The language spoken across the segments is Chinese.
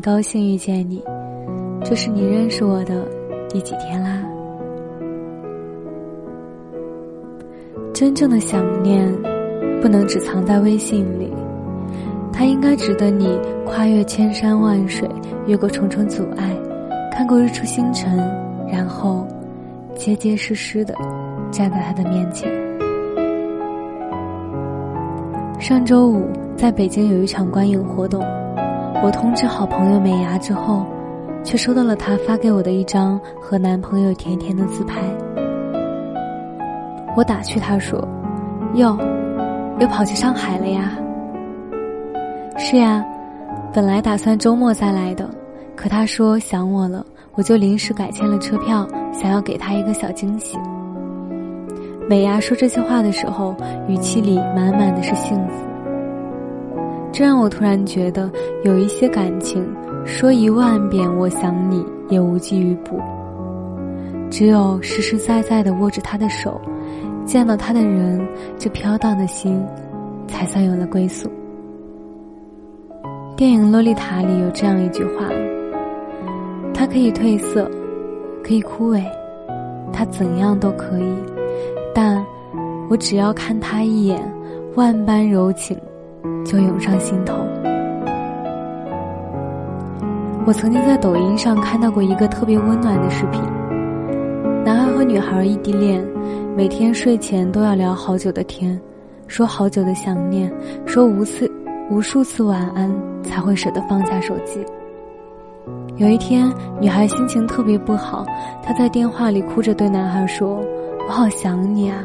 高兴遇见你，这是你认识我的第几天啦？真正的想念，不能只藏在微信里，它应该值得你跨越千山万水，越过重重阻碍，看过日出星辰，然后结结实实的站在他的面前。上周五在北京有一场观影活动，我通知好朋友美牙之后，却收到了她发给我的一张和男朋友甜甜的自拍。我打趣她说：“哟，又跑去上海了呀？”“是呀，本来打算周末再来的，可她说想我了，我就临时改签了车票，想要给她一个小惊喜。”美牙说这些话的时候，语气里满满的是幸福。这让我突然觉得，有一些感情，说一万遍“我想你”也无济于补。只有实实在在的握着他的手，见到他的人，这飘荡的心，才算有了归宿。电影《洛丽塔》里有这样一句话：“它可以褪色，可以枯萎，它怎样都可以。”但，我只要看他一眼，万般柔情就涌上心头。我曾经在抖音上看到过一个特别温暖的视频，男孩和女孩异地恋，每天睡前都要聊好久的天，说好久的想念，说无次无数次晚安，才会舍得放下手机。有一天，女孩心情特别不好，她在电话里哭着对男孩说。我好想你啊，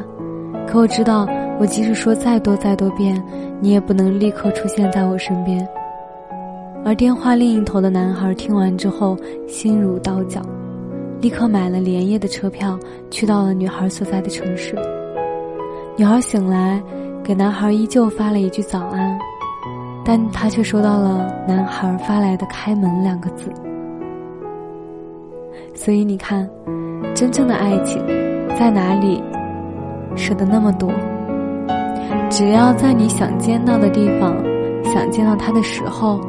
可我知道，我即使说再多再多遍，你也不能立刻出现在我身边。而电话另一头的男孩听完之后，心如刀绞，立刻买了连夜的车票，去到了女孩所在的城市。女孩醒来，给男孩依旧发了一句早安，但她却收到了男孩发来的“开门”两个字。所以你看，真正的爱情。在哪里，舍得那么多？只要在你想见到的地方，想见到他的时候，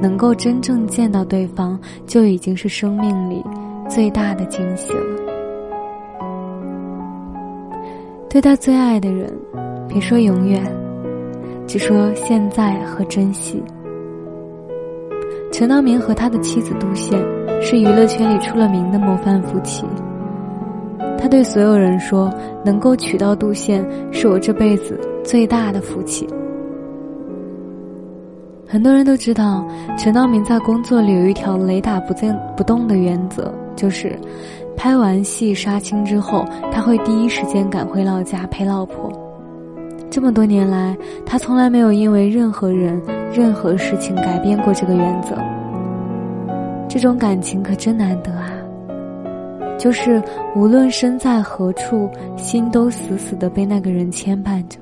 能够真正见到对方，就已经是生命里最大的惊喜了。对待最爱的人，别说永远，只说现在和珍惜。陈道明和他的妻子杜宪是娱乐圈里出了名的模范夫妻。他对所有人说：“能够娶到杜宪，是我这辈子最大的福气。”很多人都知道，陈道明在工作里有一条雷打不见不动的原则，就是拍完戏杀青之后，他会第一时间赶回老家陪老婆。这么多年来，他从来没有因为任何人、任何事情改变过这个原则。这种感情可真难得啊！就是无论身在何处，心都死死的被那个人牵绊着。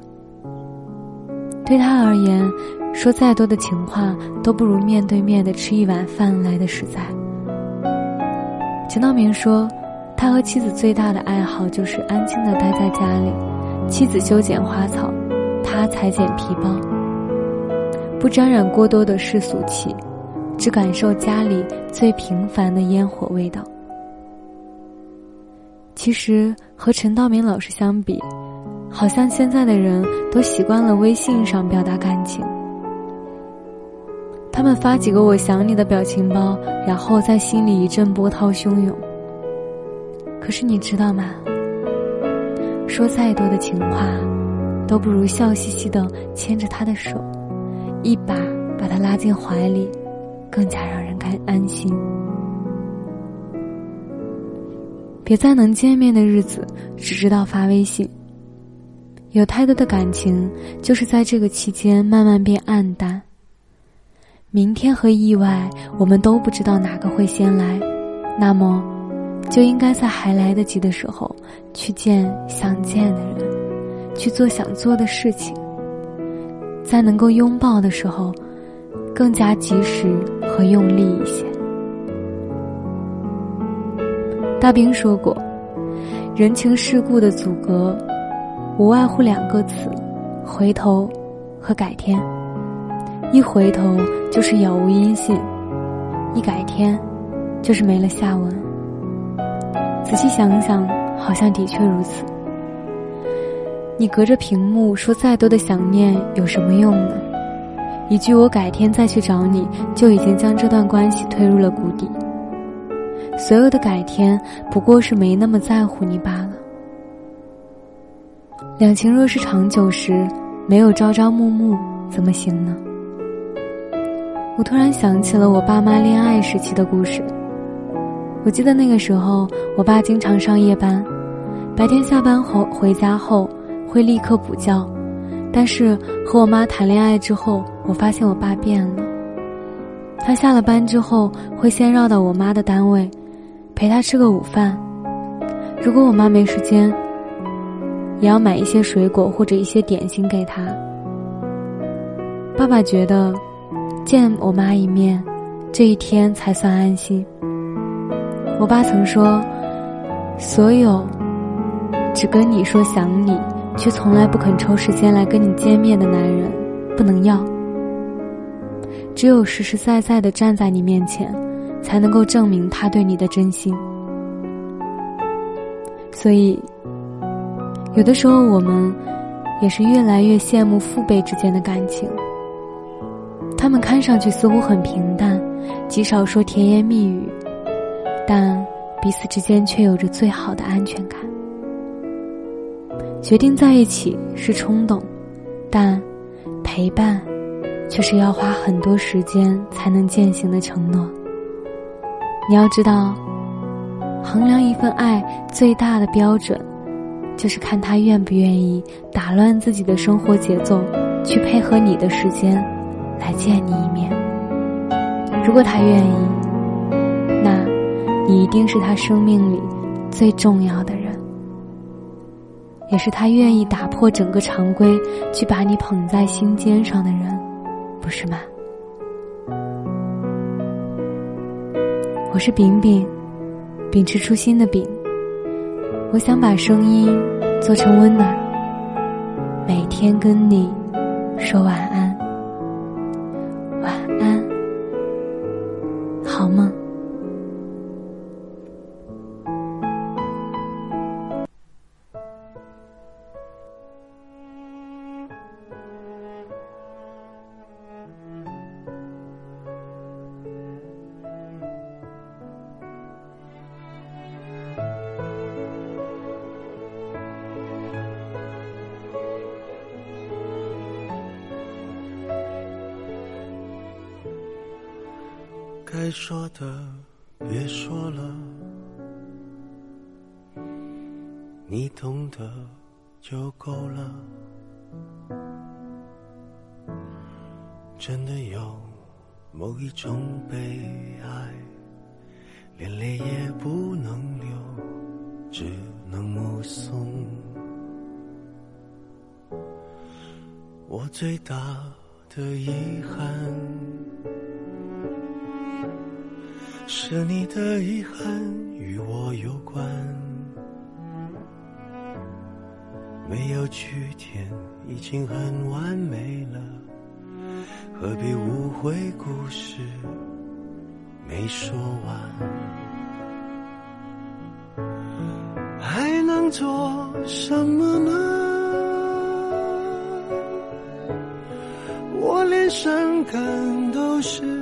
对他而言，说再多的情话都不如面对面的吃一碗饭来的实在。陈道明说，他和妻子最大的爱好就是安静的待在家里，妻子修剪花草，他裁剪皮包，不沾染过多的世俗气，只感受家里最平凡的烟火味道。其实和陈道明老师相比，好像现在的人都习惯了微信上表达感情。他们发几个“我想你”的表情包，然后在心里一阵波涛汹涌。可是你知道吗？说再多的情话，都不如笑嘻嘻的牵着他的手，一把把他拉进怀里，更加让人感安心。别在能见面的日子只知道发微信。有太多的感情就是在这个期间慢慢变暗淡。明天和意外，我们都不知道哪个会先来，那么，就应该在还来得及的时候去见想见的人，去做想做的事情，在能够拥抱的时候，更加及时和用力一些。大兵说过：“人情世故的阻隔，无外乎两个词，回头和改天。一回头就是杳无音信，一改天，就是没了下文。仔细想想，好像的确如此。你隔着屏幕说再多的想念有什么用呢？一句“我改天再去找你”，就已经将这段关系推入了谷底。所有的改天，不过是没那么在乎你罢了。两情若是长久时，没有朝朝暮暮，怎么行呢？我突然想起了我爸妈恋爱时期的故事。我记得那个时候，我爸经常上夜班，白天下班后回家后会立刻补觉，但是和我妈谈恋爱之后，我发现我爸变了。他下了班之后会先绕到我妈的单位，陪她吃个午饭。如果我妈没时间，也要买一些水果或者一些点心给他。爸爸觉得，见我妈一面，这一天才算安心。我爸曾说：“所有只跟你说想你，却从来不肯抽时间来跟你见面的男人，不能要。只有实实在在的站在你面前，才能够证明他对你的真心。”所以，有的时候我们也是越来越羡慕父辈之间的感情。他们看上去似乎很平淡，极少说甜言蜜语。但彼此之间却有着最好的安全感。决定在一起是冲动，但陪伴却是要花很多时间才能践行的承诺。你要知道，衡量一份爱最大的标准，就是看他愿不愿意打乱自己的生活节奏，去配合你的时间来见你一面。如果他愿意，那。你一定是他生命里最重要的人，也是他愿意打破整个常规去把你捧在心尖上的人，不是吗？我是饼饼，秉持初心的饼。我想把声音做成温暖，每天跟你说晚安，说的别说了，你懂得就够了。真的有某一种悲哀，连泪也不能流，只能目送。我最大的遗憾。是你的遗憾与我有关，没有句点已经很完美了，何必误会故事没说完？还能做什么呢？我连伤感都是。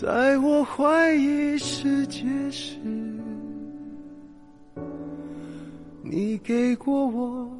在我怀疑世界时，你给过我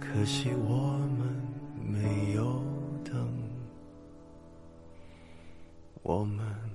可惜我们没有等，我们。